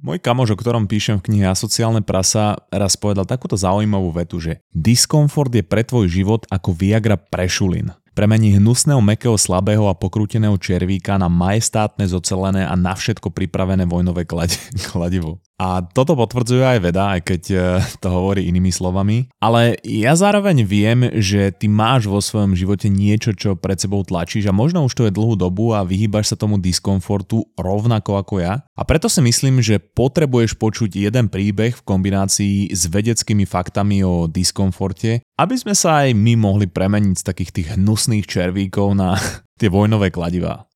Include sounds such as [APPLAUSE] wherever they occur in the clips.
Môj kamož, o ktorom píšem v knihe Asociálne prasa, raz povedal takúto zaujímavú vetu, že diskomfort je pre tvoj život ako Viagra pre šulin. Premení hnusného, mekého, slabého a pokrúteného červíka na majestátne, zocelené a na všetko pripravené vojnové [LAUGHS] kladivo. A toto potvrdzuje aj veda, aj keď e, to hovorí inými slovami. Ale ja zároveň viem, že ty máš vo svojom živote niečo, čo pred sebou tlačíš a možno už to je dlhú dobu a vyhýbaš sa tomu diskomfortu rovnako ako ja. A preto si myslím, že potrebuješ počuť jeden príbeh v kombinácii s vedeckými faktami o diskomforte, aby sme sa aj my mohli premeniť z takých tých hnusných červíkov na [LAUGHS] tie vojnové kladivá.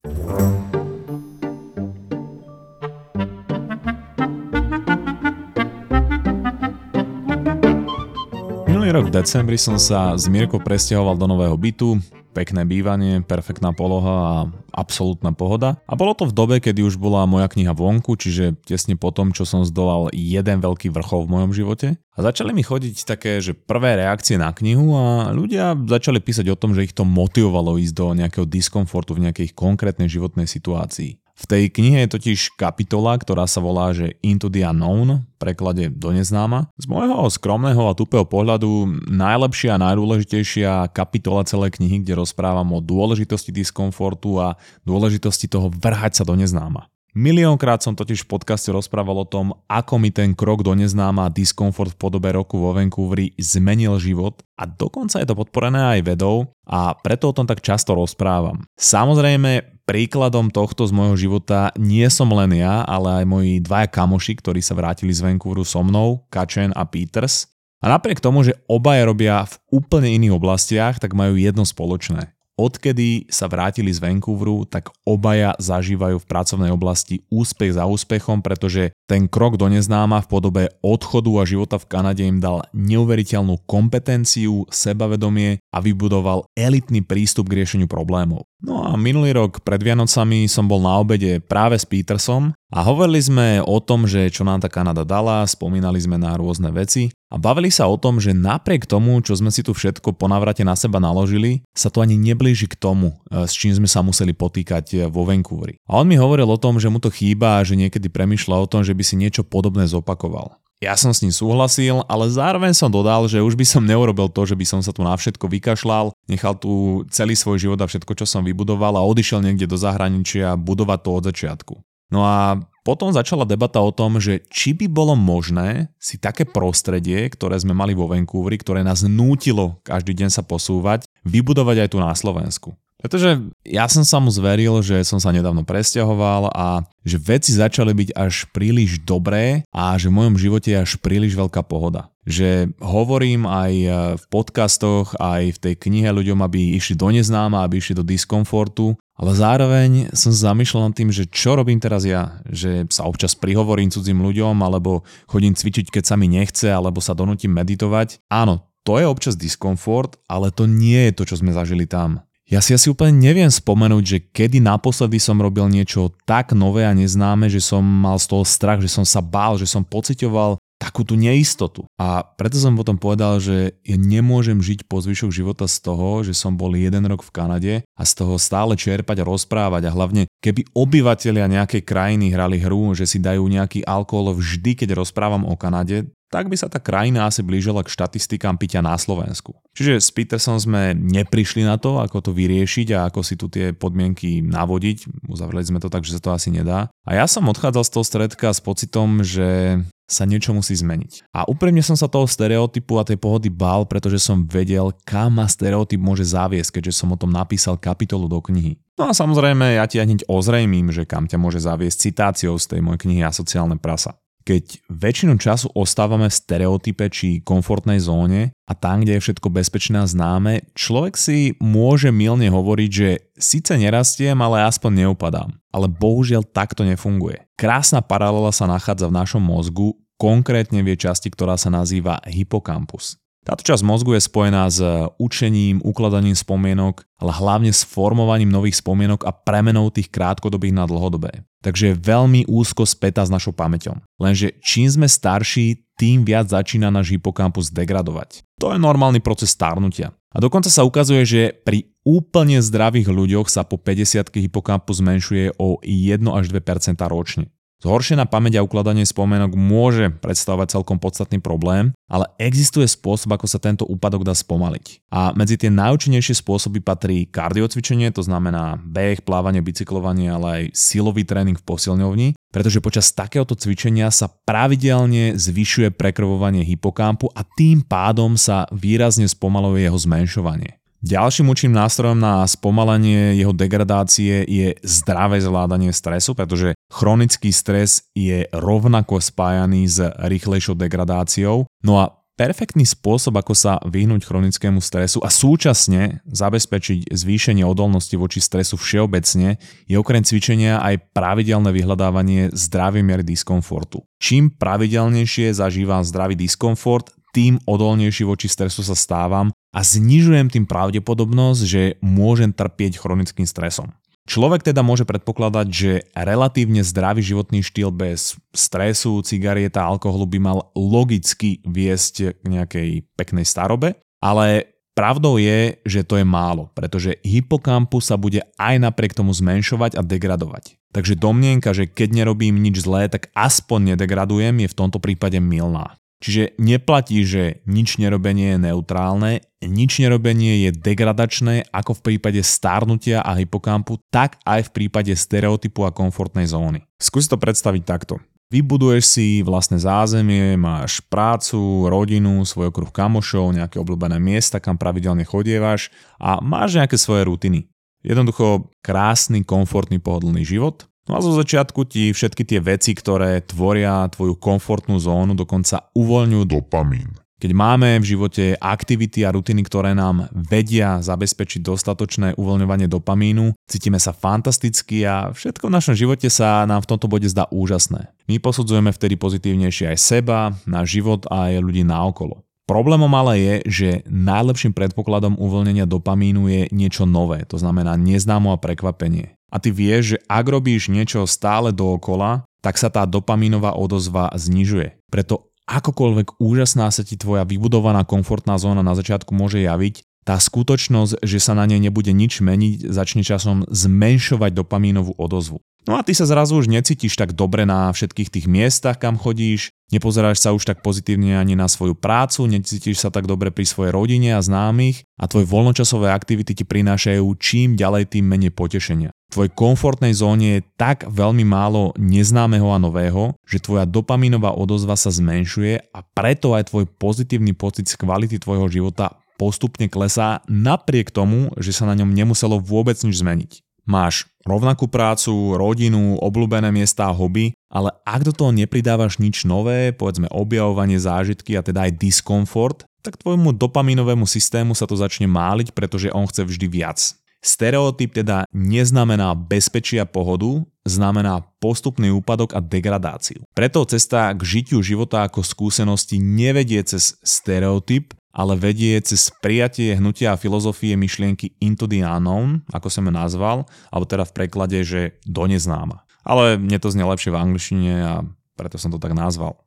rok v decembri som sa z Mirko presťahoval do nového bytu, pekné bývanie, perfektná poloha a absolútna pohoda. A bolo to v dobe, kedy už bola moja kniha vonku, čiže tesne po tom, čo som zdolal jeden veľký vrchol v mojom živote. A začali mi chodiť také, že prvé reakcie na knihu a ľudia začali písať o tom, že ich to motivovalo ísť do nejakého diskomfortu v nejakej konkrétnej životnej situácii. V tej knihe je totiž kapitola, ktorá sa volá, že Into the Unknown, preklade do neznáma. Z môjho skromného a tupého pohľadu najlepšia a najdôležitejšia kapitola celej knihy, kde rozprávam o dôležitosti diskomfortu a dôležitosti toho vrhať sa do neznáma. Miliónkrát som totiž v podcaste rozprával o tom, ako mi ten krok do neznáma diskomfort v podobe roku vo Vancouveri zmenil život a dokonca je to podporené aj vedou a preto o tom tak často rozprávam. Samozrejme, príkladom tohto z môjho života nie som len ja, ale aj moji dvaja kamoši, ktorí sa vrátili z Vancouveru so mnou, Kačen a Peters. A napriek tomu, že obaja robia v úplne iných oblastiach, tak majú jedno spoločné. Odkedy sa vrátili z Vancouveru, tak obaja zažívajú v pracovnej oblasti úspech za úspechom, pretože ten krok do neznáma v podobe odchodu a života v Kanade im dal neuveriteľnú kompetenciu, sebavedomie a vybudoval elitný prístup k riešeniu problémov. No a minulý rok pred Vianocami som bol na obede práve s Petersom a hovorili sme o tom, že čo nám tá Kanada dala, spomínali sme na rôzne veci a bavili sa o tom, že napriek tomu, čo sme si tu všetko po navrate na seba naložili, sa to ani neblíži k tomu, e, s čím sme sa museli potýkať e, vo Vancouveri. A on mi hovoril o tom, že mu to chýba a že niekedy premyšľa o tom, že by si niečo podobné zopakoval. Ja som s ním súhlasil, ale zároveň som dodal, že už by som neurobil to, že by som sa tu na všetko vykašľal, nechal tu celý svoj život a všetko, čo som vybudoval a odišiel niekde do zahraničia budovať to od začiatku. No a potom začala debata o tom, že či by bolo možné si také prostredie, ktoré sme mali vo Vancouveri, ktoré nás nútilo každý deň sa posúvať, vybudovať aj tu na Slovensku. Pretože ja som sa mu zveril, že som sa nedávno presťahoval a že veci začali byť až príliš dobré a že v mojom živote je až príliš veľká pohoda. Že hovorím aj e, v podcastoch, aj v tej knihe ľuďom, aby išli do neznáma, aby išli do diskomfortu, ale zároveň som zamýšľal nad tým, že čo robím teraz ja, že sa občas prihovorím cudzím ľuďom, alebo chodím cvičiť, keď sa mi nechce, alebo sa donútim meditovať. Áno, to je občas diskomfort, ale to nie je to, čo sme zažili tam. Ja si asi úplne neviem spomenúť, že kedy naposledy som robil niečo tak nové a neznáme, že som mal z toho strach, že som sa bál, že som pocitoval takú tú neistotu. A preto som potom povedal, že ja nemôžem žiť po zvyšok života z toho, že som bol jeden rok v Kanade a z toho stále čerpať a rozprávať a hlavne keby obyvateľia nejakej krajiny hrali hru, že si dajú nejaký alkohol vždy, keď rozprávam o Kanade, tak by sa tá krajina asi blížila k štatistikám pitia na Slovensku. Čiže s Petersom sme neprišli na to, ako to vyriešiť a ako si tu tie podmienky navodiť. Uzavreli sme to tak, že sa to asi nedá. A ja som odchádzal z toho stredka s pocitom, že sa niečo musí zmeniť. A úprimne som sa toho stereotypu a tej pohody bál, pretože som vedel, kam ma stereotyp môže zaviesť, keďže som o tom napísal kapitolu do knihy. No a samozrejme, ja ti hneď ozrejmím, že kam ťa môže zaviesť citáciou z tej mojej knihy a sociálne prasa. Keď väčšinu času ostávame v stereotype či komfortnej zóne a tam, kde je všetko bezpečné a známe, človek si môže milne hovoriť, že síce nerastiem, ale aspoň neupadám. Ale bohužiaľ takto nefunguje. Krásna paralela sa nachádza v našom mozgu, konkrétne v jej časti, ktorá sa nazýva hypokampus. Táto časť mozgu je spojená s učením, ukladaním spomienok, ale hlavne s formovaním nových spomienok a premenou tých krátkodobých na dlhodobé. Takže je veľmi úzko spätá s našou pamäťou. Lenže čím sme starší, tým viac začína náš hypokampus degradovať. To je normálny proces starnutia. A dokonca sa ukazuje, že pri úplne zdravých ľuďoch sa po 50 hypokampus zmenšuje o 1 až 2% ročne. Zhoršená pamäť a ukladanie spomienok môže predstavovať celkom podstatný problém, ale existuje spôsob, ako sa tento úpadok dá spomaliť. A medzi tie najúčinnejšie spôsoby patrí kardiocvičenie, to znamená beh, plávanie, bicyklovanie, ale aj silový tréning v posilňovni, pretože počas takéhoto cvičenia sa pravidelne zvyšuje prekrvovanie hypokampu a tým pádom sa výrazne spomaluje jeho zmenšovanie. Ďalším účinným nástrojom na spomalenie jeho degradácie je zdravé zvládanie stresu, pretože chronický stres je rovnako spájaný s rýchlejšou degradáciou. No a perfektný spôsob, ako sa vyhnúť chronickému stresu a súčasne zabezpečiť zvýšenie odolnosti voči stresu všeobecne, je okrem cvičenia aj pravidelné vyhľadávanie zdravej miery diskomfortu. Čím pravidelnejšie zažívam zdravý diskomfort, tým odolnejší voči stresu sa stávam a znižujem tým pravdepodobnosť, že môžem trpieť chronickým stresom. Človek teda môže predpokladať, že relatívne zdravý životný štýl bez stresu, cigarieta, alkoholu by mal logicky viesť k nejakej peknej starobe, ale pravdou je, že to je málo, pretože hypokampus sa bude aj napriek tomu zmenšovať a degradovať. Takže domnienka, že keď nerobím nič zlé, tak aspoň nedegradujem, je v tomto prípade milná. Čiže neplatí, že nič nerobenie je neutrálne, nič nerobenie je degradačné ako v prípade starnutia a hypokampu, tak aj v prípade stereotypu a komfortnej zóny. Skúsi to predstaviť takto. Vybuduješ si vlastné zázemie, máš prácu, rodinu, svoj okruh kamošov, nejaké obľúbené miesta, kam pravidelne chodievaš a máš nejaké svoje rutiny. Jednoducho krásny, komfortný, pohodlný život, No a zo začiatku ti všetky tie veci, ktoré tvoria tvoju komfortnú zónu, dokonca uvoľňujú dopamín. Keď máme v živote aktivity a rutiny, ktoré nám vedia zabezpečiť dostatočné uvoľňovanie dopamínu, cítime sa fantasticky a všetko v našom živote sa nám v tomto bode zdá úžasné. My posudzujeme vtedy pozitívnejšie aj seba, náš život a aj ľudí naokolo. Problémom ale je, že najlepším predpokladom uvoľnenia dopamínu je niečo nové, to znamená neznámo a prekvapenie. A ty vieš, že ak robíš niečo stále dookola, tak sa tá dopamínová odozva znižuje. Preto akokoľvek úžasná sa ti tvoja vybudovaná komfortná zóna na začiatku môže javiť, tá skutočnosť, že sa na nej nebude nič meniť, začne časom zmenšovať dopamínovú odozvu. No a ty sa zrazu už necítiš tak dobre na všetkých tých miestach, kam chodíš, nepozeráš sa už tak pozitívne ani na svoju prácu, necítiš sa tak dobre pri svojej rodine a známych a tvoje voľnočasové aktivity ti prinášajú čím ďalej tým menej potešenia. V tvojej komfortnej zóne je tak veľmi málo neznámeho a nového, že tvoja dopaminová odozva sa zmenšuje a preto aj tvoj pozitívny pocit z kvality tvojho života postupne klesá napriek tomu, že sa na ňom nemuselo vôbec nič zmeniť. Máš rovnakú prácu, rodinu, obľúbené miesta a hobby, ale ak do toho nepridávaš nič nové, povedzme objavovanie zážitky a teda aj diskomfort, tak tvojmu dopaminovému systému sa to začne máliť, pretože on chce vždy viac. Stereotyp teda neznamená bezpečie a pohodu, znamená postupný úpadok a degradáciu. Preto cesta k žitiu života ako skúsenosti nevedie cez stereotyp, ale vedie cez prijatie hnutia a filozofie myšlienky into the unknown, ako som ju nazval, alebo teda v preklade, že do neznáma. Ale mne to znie lepšie v angličtine a preto som to tak nazval.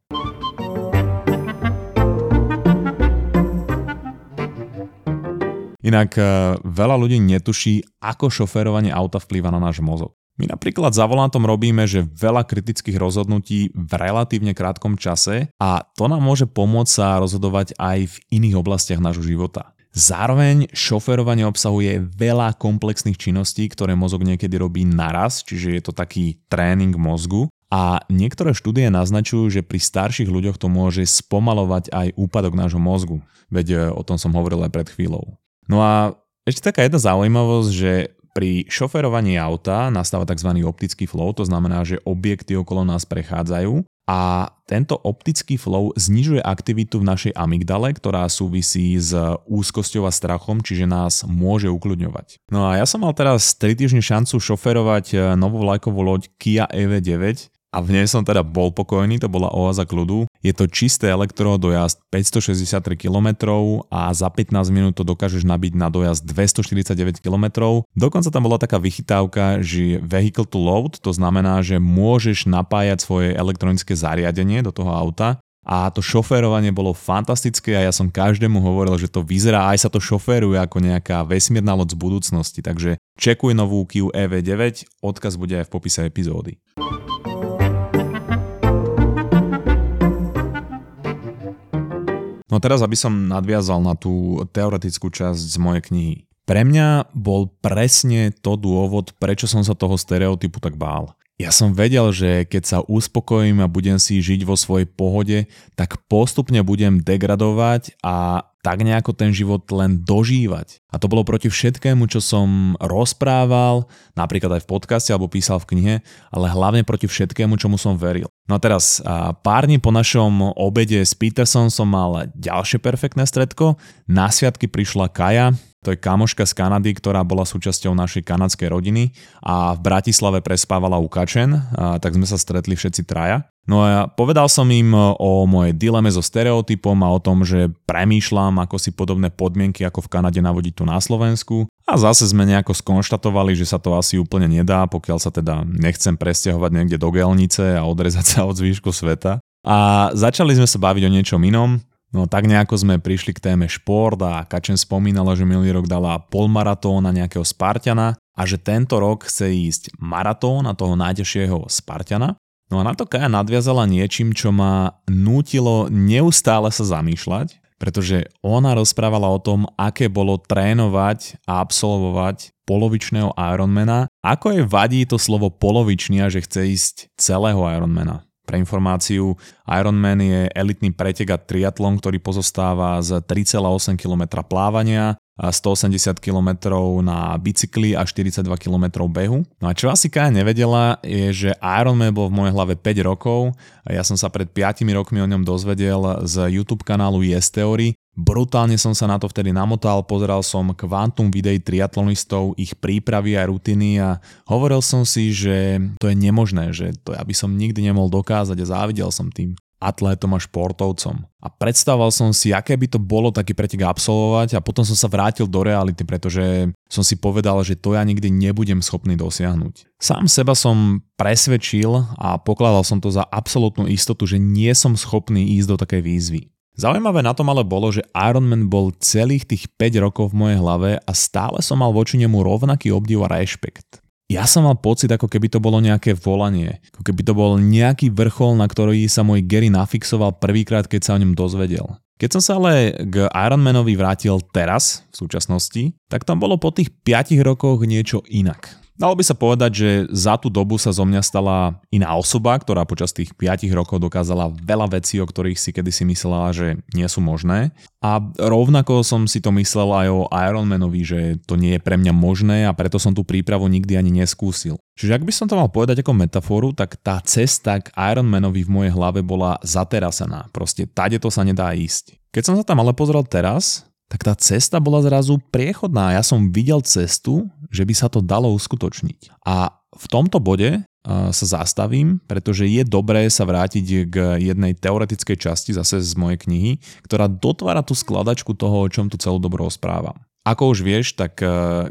Inak eh, veľa ľudí netuší, ako šoférovanie auta vplýva na náš mozog. My napríklad za volantom robíme, že veľa kritických rozhodnutí v relatívne krátkom čase a to nám môže pomôcť sa rozhodovať aj v iných oblastiach nášho života. Zároveň šoferovanie obsahuje veľa komplexných činností, ktoré mozog niekedy robí naraz, čiže je to taký tréning mozgu. A niektoré štúdie naznačujú, že pri starších ľuďoch to môže spomalovať aj úpadok nášho mozgu. Veď o tom som hovoril aj pred chvíľou. No a ešte taká jedna zaujímavosť, že pri šoferovaní auta nastáva tzv. optický flow, to znamená, že objekty okolo nás prechádzajú a tento optický flow znižuje aktivitu v našej amygdale, ktorá súvisí s úzkosťou a strachom, čiže nás môže ukľudňovať. No a ja som mal teraz 3 týždne šancu šoferovať novú vlajkovú loď Kia EV9 a v nej som teda bol pokojný, to bola oáza kľudu. Je to čisté elektro, dojazd 563 km a za 15 minút to dokážeš nabiť na dojazd 249 km. Dokonca tam bola taká vychytávka, že vehicle to load, to znamená, že môžeš napájať svoje elektronické zariadenie do toho auta a to šoférovanie bolo fantastické a ja som každému hovoril, že to vyzerá, aj sa to šoféruje ako nejaká vesmírna loď z budúcnosti, takže čekuj novú Kia EV9, odkaz bude aj v popise epizódy. No teraz, aby som nadviazal na tú teoretickú časť z mojej knihy. Pre mňa bol presne to dôvod, prečo som sa toho stereotypu tak bál. Ja som vedel, že keď sa uspokojím a budem si žiť vo svojej pohode, tak postupne budem degradovať a tak nejako ten život len dožívať. A to bolo proti všetkému, čo som rozprával, napríklad aj v podcaste alebo písal v knihe, ale hlavne proti všetkému, čomu som veril. No a teraz, pár dní po našom obede s Peterson som mal ďalšie perfektné stredko. Na sviatky prišla Kaja, to je kamoška z Kanady, ktorá bola súčasťou našej kanadskej rodiny a v Bratislave prespávala u Kačen, tak sme sa stretli všetci traja. No a povedal som im o mojej dileme so stereotypom a o tom, že premýšľam, ako si podobné podmienky ako v Kanade navodiť tu na Slovensku. A zase sme nejako skonštatovali, že sa to asi úplne nedá, pokiaľ sa teda nechcem presťahovať niekde do gelnice a odrezať sa od zvýšku sveta. A začali sme sa baviť o niečom inom. No tak nejako sme prišli k téme šport a Kačen spomínala, že minulý rok dala polmaratón na nejakého Spartana a že tento rok chce ísť maratón na toho najťažšieho Spartana. No a na to Kaja nadviazala niečím, čo ma nútilo neustále sa zamýšľať, pretože ona rozprávala o tom, aké bolo trénovať a absolvovať polovičného Ironmana, ako je vadí to slovo polovičný a že chce ísť celého Ironmana. Pre informáciu, Ironman je elitný pretek a triatlon, ktorý pozostáva z 3,8 km plávania, 180 km na bicykli a 42 km behu. No a čo asi Kaja nevedela, je, že Ironman bol v mojej hlave 5 rokov ja som sa pred 5 rokmi o ňom dozvedel z YouTube kanálu Yes Theory Brutálne som sa na to vtedy namotal, pozeral som kvantum videí triatlonistov, ich prípravy a rutiny a hovoril som si, že to je nemožné, že to ja by som nikdy nemohol dokázať a závidel som tým atlétom a športovcom. A predstavoval som si, aké by to bolo taký pretek absolvovať a potom som sa vrátil do reality, pretože som si povedal, že to ja nikdy nebudem schopný dosiahnuť. Sám seba som presvedčil a pokladal som to za absolútnu istotu, že nie som schopný ísť do takej výzvy. Zaujímavé na tom ale bolo, že Ironman bol celých tých 5 rokov v mojej hlave a stále som mal voči nemu rovnaký obdiv a rešpekt. Ja som mal pocit, ako keby to bolo nejaké volanie, ako keby to bol nejaký vrchol, na ktorý sa môj Gary nafixoval prvýkrát, keď sa o ňom dozvedel. Keď som sa ale k Ironmanovi vrátil teraz, v súčasnosti, tak tam bolo po tých 5 rokoch niečo inak. Dalo by sa povedať, že za tú dobu sa zo mňa stala iná osoba, ktorá počas tých 5 rokov dokázala veľa vecí, o ktorých si kedysi myslela, že nie sú možné. A rovnako som si to myslel aj o Ironmanovi, že to nie je pre mňa možné a preto som tú prípravu nikdy ani neskúsil. Čiže ak by som to mal povedať ako metaforu, tak tá cesta k Ironmanovi v mojej hlave bola zaterasená. Proste tade to sa nedá ísť. Keď som sa tam ale pozrel teraz, tak tá cesta bola zrazu priechodná. Ja som videl cestu, že by sa to dalo uskutočniť. A v tomto bode sa zastavím, pretože je dobré sa vrátiť k jednej teoretickej časti zase z mojej knihy, ktorá dotvára tú skladačku toho, o čom tu celú dobro rozprávam. Ako už vieš, tak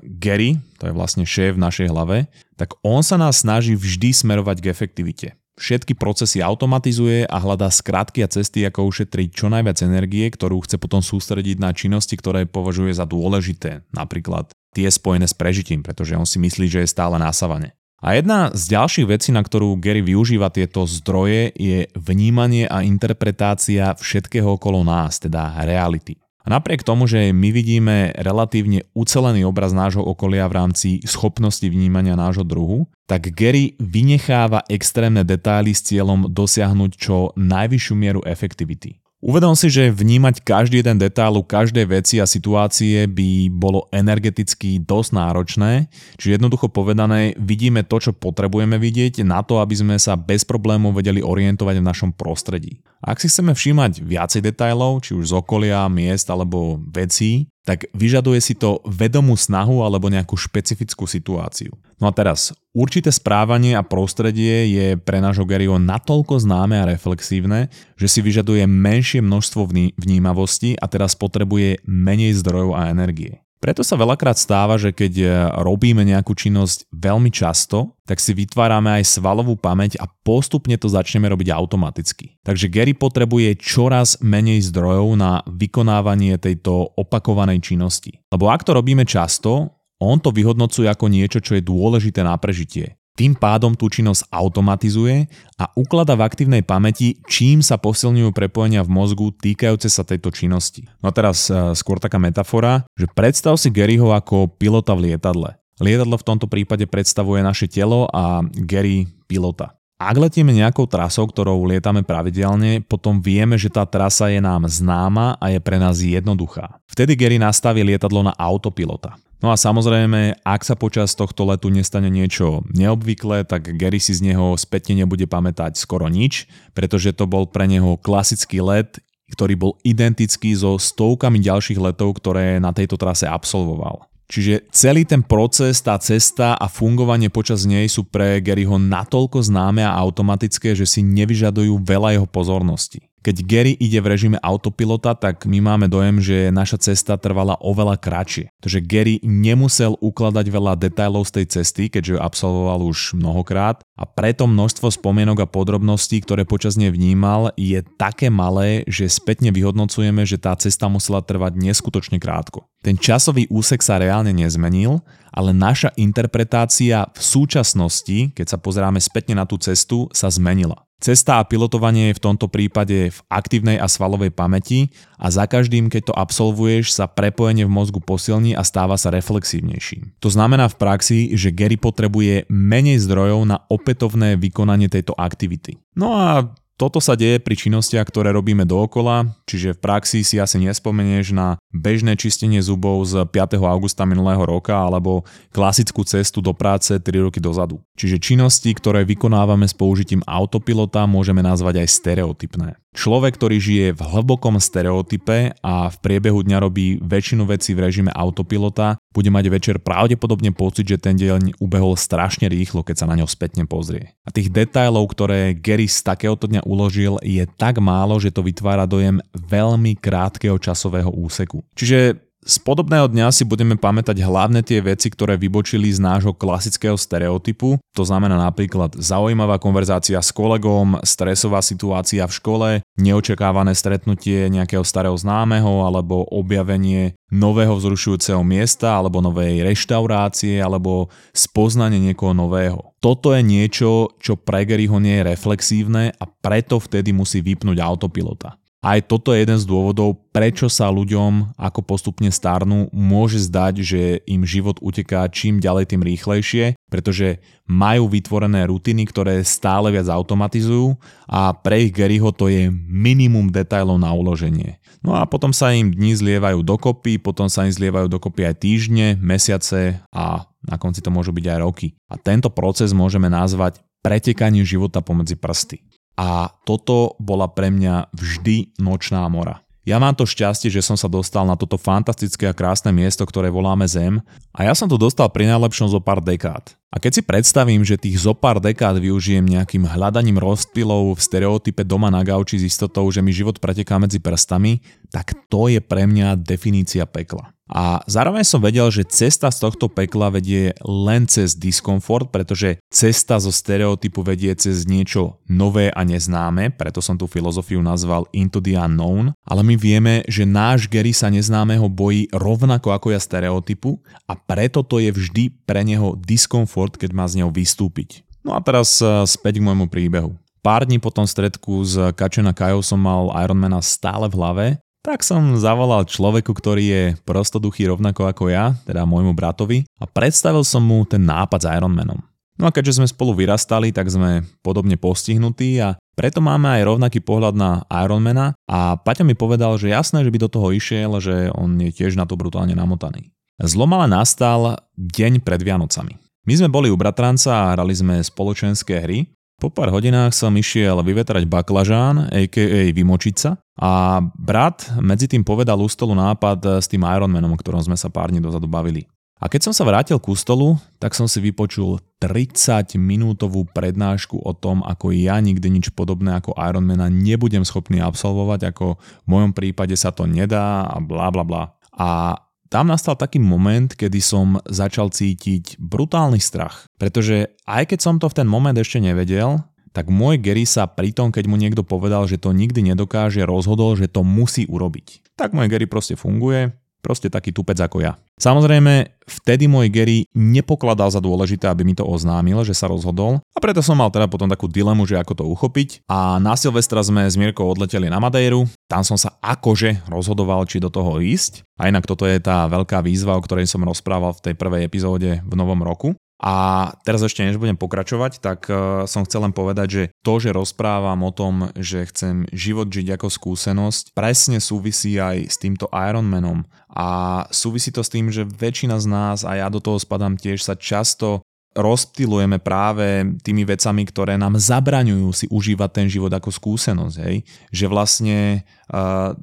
Gary, to je vlastne šéf v našej hlave, tak on sa nás snaží vždy smerovať k efektivite všetky procesy automatizuje a hľadá skratky a cesty, ako ušetriť čo najviac energie, ktorú chce potom sústrediť na činnosti, ktoré považuje za dôležité, napríklad tie spojené s prežitím, pretože on si myslí, že je stále na savane. A jedna z ďalších vecí, na ktorú Gary využíva tieto zdroje, je vnímanie a interpretácia všetkého okolo nás, teda reality. A napriek tomu, že my vidíme relatívne ucelený obraz nášho okolia v rámci schopnosti vnímania nášho druhu, tak Gary vynecháva extrémne detaily s cieľom dosiahnuť čo najvyššiu mieru efektivity. Uvedom si, že vnímať každý jeden detail u každej veci a situácie by bolo energeticky dosť náročné, čiže jednoducho povedané, vidíme to, čo potrebujeme vidieť na to, aby sme sa bez problémov vedeli orientovať v našom prostredí. Ak si chceme všímať viacej detailov, či už z okolia, miest alebo vecí, tak vyžaduje si to vedomú snahu alebo nejakú špecifickú situáciu. No a teraz, určité správanie a prostredie je pre nášho Garyho natoľko známe a reflexívne, že si vyžaduje menšie množstvo vnímavosti a teraz potrebuje menej zdrojov a energie. Preto sa veľakrát stáva, že keď e, robíme nejakú činnosť veľmi často, tak si vytvárame aj svalovú pamäť a postupne to začneme robiť automaticky. Takže Gary potrebuje čoraz menej zdrojov na vykonávanie tejto opakovanej činnosti. Lebo ak to robíme často, on to vyhodnocuje ako niečo, čo je dôležité na prežitie. Tým pádom tú činnosť automatizuje a uklada v aktívnej pamäti, čím sa posilňujú prepojenia v mozgu týkajúce sa tejto činnosti. No a teraz e, skôr taká metafora, že predstav si Garyho ako pilota v lietadle. Lietadlo v tomto prípade predstavuje naše telo a Gary pilota. Ak letieme nejakou trasou, ktorou lietame pravidelne, potom vieme, že tá trasa je nám známa a je pre nás jednoduchá. Vtedy Gary nastaví lietadlo na autopilota. No a samozrejme, ak sa počas tohto letu nestane niečo neobvyklé, tak Gary si z neho spätne nebude pamätať skoro nič, pretože to bol pre neho klasický let, ktorý bol identický so stovkami ďalších letov, ktoré na tejto trase absolvoval. Čiže celý ten proces, tá cesta a fungovanie počas nej sú pre Garyho natoľko známe a automatické, že si nevyžadujú veľa jeho pozornosti. Keď Gary ide v režime autopilota, tak my máme dojem, že naša cesta trvala oveľa kratšie. Takže Gary nemusel ukladať veľa detajlov z tej cesty, keďže ju absolvoval už mnohokrát a preto množstvo spomienok a podrobností, ktoré počas nej vnímal, je také malé, že spätne vyhodnocujeme, že tá cesta musela trvať neskutočne krátko. Ten časový úsek sa reálne nezmenil, ale naša interpretácia v súčasnosti, keď sa pozeráme spätne na tú cestu, sa zmenila. Cesta a pilotovanie je v tomto prípade v aktívnej a svalovej pamäti a za každým, keď to absolvuješ, sa prepojenie v mozgu posilní a stáva sa reflexívnejším. To znamená v praxi, že Gary potrebuje menej zdrojov na opätovné vykonanie tejto aktivity. No a toto sa deje pri činnostiach, ktoré robíme dookola, čiže v praxi si asi nespomenieš na bežné čistenie zubov z 5. augusta minulého roka alebo klasickú cestu do práce 3 roky dozadu. Čiže činnosti, ktoré vykonávame s použitím autopilota, môžeme nazvať aj stereotypné. Človek, ktorý žije v hlbokom stereotype a v priebehu dňa robí väčšinu vecí v režime autopilota, bude mať večer pravdepodobne pocit, že ten deň ubehol strašne rýchlo, keď sa na ňo spätne pozrie. A tých detailov, ktoré Gary z takéhoto dňa uložil, je tak málo, že to vytvára dojem veľmi krátkeho časového úseku. Čiže z podobného dňa si budeme pamätať hlavne tie veci, ktoré vybočili z nášho klasického stereotypu. To znamená napríklad zaujímavá konverzácia s kolegom, stresová situácia v škole, neočakávané stretnutie nejakého starého známeho alebo objavenie nového vzrušujúceho miesta alebo novej reštaurácie alebo spoznanie niekoho nového. Toto je niečo, čo pre Garyho nie je reflexívne a preto vtedy musí vypnúť autopilota. Aj toto je jeden z dôvodov, prečo sa ľuďom, ako postupne starnú, môže zdať, že im život uteká čím ďalej tým rýchlejšie, pretože majú vytvorené rutiny, ktoré stále viac automatizujú a pre ich Garyho to je minimum detailov na uloženie. No a potom sa im dni zlievajú dokopy, potom sa im zlievajú dokopy aj týždne, mesiace a na konci to môžu byť aj roky. A tento proces môžeme nazvať pretekanie života pomedzi prsty a toto bola pre mňa vždy nočná mora. Ja mám to šťastie, že som sa dostal na toto fantastické a krásne miesto, ktoré voláme Zem a ja som to dostal pri najlepšom zo pár dekád. A keď si predstavím, že tých zo pár dekád využijem nejakým hľadaním rozptylov v stereotype doma na gauči s istotou, že mi život preteká medzi prstami, tak to je pre mňa definícia pekla. A zároveň som vedel, že cesta z tohto pekla vedie len cez diskomfort, pretože cesta zo stereotypu vedie cez niečo nové a neznáme, preto som tú filozofiu nazval Into the Unknown, ale my vieme, že náš Gary sa neznámeho bojí rovnako ako ja stereotypu a preto to je vždy pre neho diskomfort, keď má z neho vystúpiť. No a teraz eh, späť k môjmu príbehu. Pár dní po tom stredku s Kačena Kajou som mal Ironmana stále v hlave tak som zavolal človeku, ktorý je prostoduchý rovnako ako ja, teda môjmu bratovi, a predstavil som mu ten nápad s Ironmanom. No a keďže sme spolu vyrastali, tak sme podobne postihnutí a preto máme aj rovnaký pohľad na Ironmana a Paťa mi povedal, že jasné, že by do toho išiel, že on je tiež na to brutálne namotaný. Zlom ale nastal deň pred Vianocami. My sme boli u bratranca a hrali sme spoločenské hry po pár hodinách som išiel vyvetrať baklažán, a.k.a. vymočiť sa a brat medzi tým povedal u stolu nápad s tým Ironmanom, o ktorom sme sa pár dní dozadu bavili. A keď som sa vrátil ku stolu, tak som si vypočul 30 minútovú prednášku o tom, ako ja nikdy nič podobné ako Ironmana nebudem schopný absolvovať, ako v mojom prípade sa to nedá a bla bla bla. A tam nastal taký moment, kedy som začal cítiť brutálny strach. Pretože aj keď som to v ten moment ešte nevedel, tak môj Gary sa pri tom, keď mu niekto povedal, že to nikdy nedokáže, rozhodol, že to musí urobiť. Tak môj Gary proste funguje, proste taký tupec ako ja. Samozrejme, vtedy môj Gary nepokladal za dôležité, aby mi to oznámil, že sa rozhodol a preto som mal teda potom takú dilemu, že ako to uchopiť a na Silvestra sme s Mirkou odleteli na Madejru, tam som sa akože rozhodoval, či do toho ísť a inak toto je tá veľká výzva, o ktorej som rozprával v tej prvej epizóde v novom roku. A teraz ešte než budem pokračovať, tak uh, som chcel len povedať, že to, že rozprávam o tom, že chcem život žiť ako skúsenosť, presne súvisí aj s týmto Ironmanom. A súvisí to s tým, že väčšina z nás, a ja do toho spadám tiež, sa často rozptilujeme práve tými vecami, ktoré nám zabraňujú si užívať ten život ako skúsenosť. Hej? Že vlastne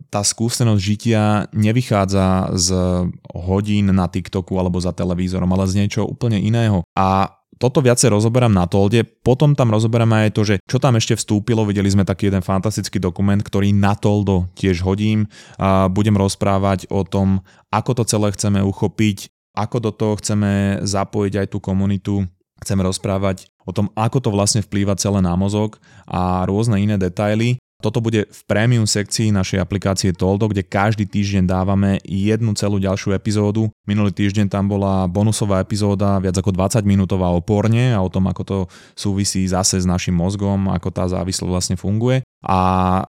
tá skúsenosť žitia nevychádza z hodín na TikToku alebo za televízorom, ale z niečoho úplne iného. A toto viacej rozoberám na Tolde, potom tam rozoberáme aj to, že čo tam ešte vstúpilo, videli sme taký jeden fantastický dokument, ktorý na Toldo tiež hodím a budem rozprávať o tom, ako to celé chceme uchopiť, ako do toho chceme zapojiť aj tú komunitu, chceme rozprávať o tom, ako to vlastne vplýva celé na mozog a rôzne iné detaily. Toto bude v premium sekcii našej aplikácie Toldo, kde každý týždeň dávame jednu celú ďalšiu epizódu. Minulý týždeň tam bola bonusová epizóda, viac ako 20 minútová o porne a o tom, ako to súvisí zase s našim mozgom, ako tá závislosť vlastne funguje. A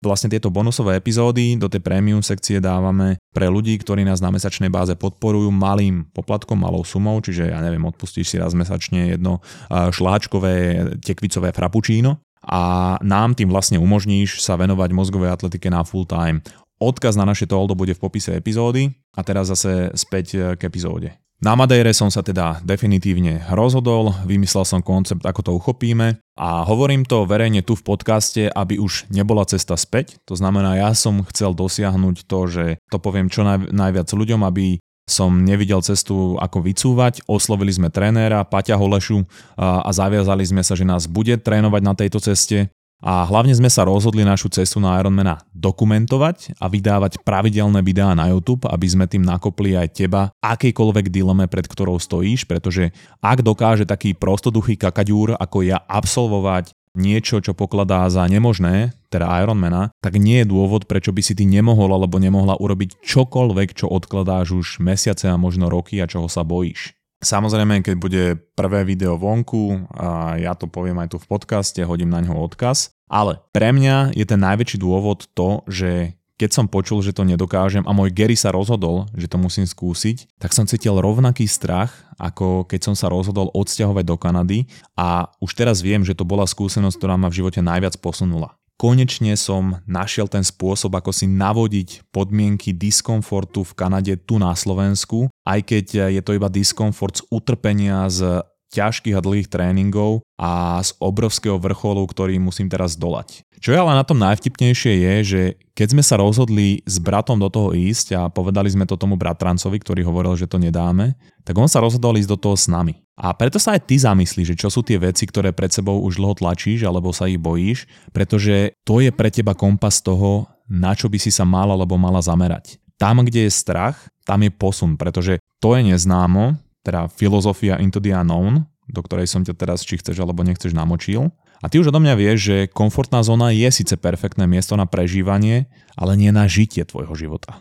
vlastne tieto bonusové epizódy do tej premium sekcie dávame pre ľudí, ktorí nás na mesačnej báze podporujú malým poplatkom, malou sumou, čiže ja neviem, odpustíš si raz mesačne jedno šláčkové tekvicové frappuccino a nám tým vlastne umožníš sa venovať mozgovej atletike na full time. Odkaz na naše toldo bude v popise epizódy a teraz zase späť k epizóde. Na Madeire som sa teda definitívne rozhodol, vymyslel som koncept, ako to uchopíme a hovorím to verejne tu v podcaste, aby už nebola cesta späť. To znamená, ja som chcel dosiahnuť to, že to poviem čo naj, najviac ľuďom, aby som nevidel cestu ako vycúvať. Oslovili sme trénera Paťa Holešu a zaviazali sme sa, že nás bude trénovať na tejto ceste. A hlavne sme sa rozhodli našu cestu na Ironmana dokumentovať a vydávať pravidelné videá na YouTube, aby sme tým nakopli aj teba akejkoľvek dileme, pred ktorou stojíš, pretože ak dokáže taký prostoduchý kakaďúr ako ja absolvovať niečo, čo pokladá za nemožné, teda Ironmana, tak nie je dôvod, prečo by si ty nemohol alebo nemohla urobiť čokoľvek, čo odkladáš už mesiace a možno roky a čoho sa bojíš. Samozrejme, keď bude prvé video vonku, a ja to poviem aj tu v podcaste, hodím na ňo odkaz, ale pre mňa je ten najväčší dôvod to, že keď som počul, že to nedokážem a môj Gary sa rozhodol, že to musím skúsiť, tak som cítil rovnaký strach, ako keď som sa rozhodol odsťahovať do Kanady a už teraz viem, že to bola skúsenosť, ktorá ma v živote najviac posunula. Konečne som našiel ten spôsob, ako si navodiť podmienky diskomfortu v Kanade tu na Slovensku, aj keď je to iba diskomfort z utrpenia, z ťažkých a dlhých tréningov a z obrovského vrcholu, ktorý musím teraz dolať. Čo je ale na tom najvtipnejšie je, že keď sme sa rozhodli s bratom do toho ísť a povedali sme to tomu bratrancovi, ktorý hovoril, že to nedáme, tak on sa rozhodol ísť do toho s nami. A preto sa aj ty zamyslíš, že čo sú tie veci, ktoré pred sebou už dlho tlačíš alebo sa ich bojíš, pretože to je pre teba kompas toho, na čo by si sa mal alebo mala zamerať. Tam, kde je strach, tam je posun, pretože to je neznámo, teda filozofia Into the Unknown, do ktorej som ťa teraz, či chceš alebo nechceš, namočil. A ty už odo mňa vieš, že komfortná zóna je síce perfektné miesto na prežívanie, ale nie na žitie tvojho života.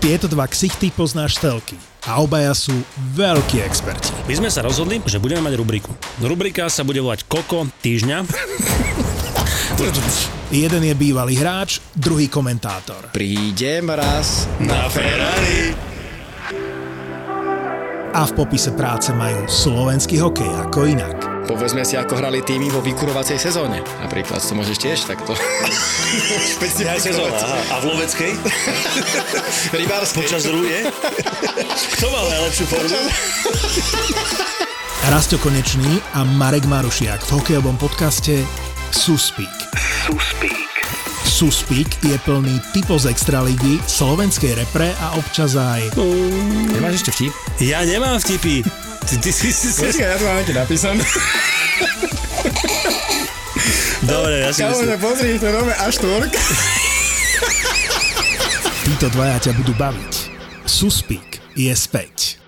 Tieto dva ksichty poznáš telky a obaja sú veľkí experti. My sme sa rozhodli, že budeme mať rubriku. Rubrika sa bude volať Koko týždňa. [LAUGHS] Jeden je bývalý hráč, druhý komentátor. Prídem raz Na Ferrari. A v popise práce majú slovenský hokej ako inak. Povedzme si, ako hrali týmy vo vykurovacej sezóne. Napríklad to môžeš tiež takto. [LAUGHS] Aj sezóna, aha. A v loveckej? [LAUGHS] Rybárskej. Počas rúje? Kto mal najlepšiu formu? Rasto Konečný a Marek Marušiak v hokejovom podcaste Suspík. Suspík je plný typov z Extraligy, slovenskej repre a občas aj... Nemáš ešte vtip? Ja nemám vtipy. Ty, ty si si... si... ja to mám nejaké napísané. Dobre, ja si myslím. pozri, to robí až tvorka. Títo dvaja ťa budú baviť. Suspík je späť.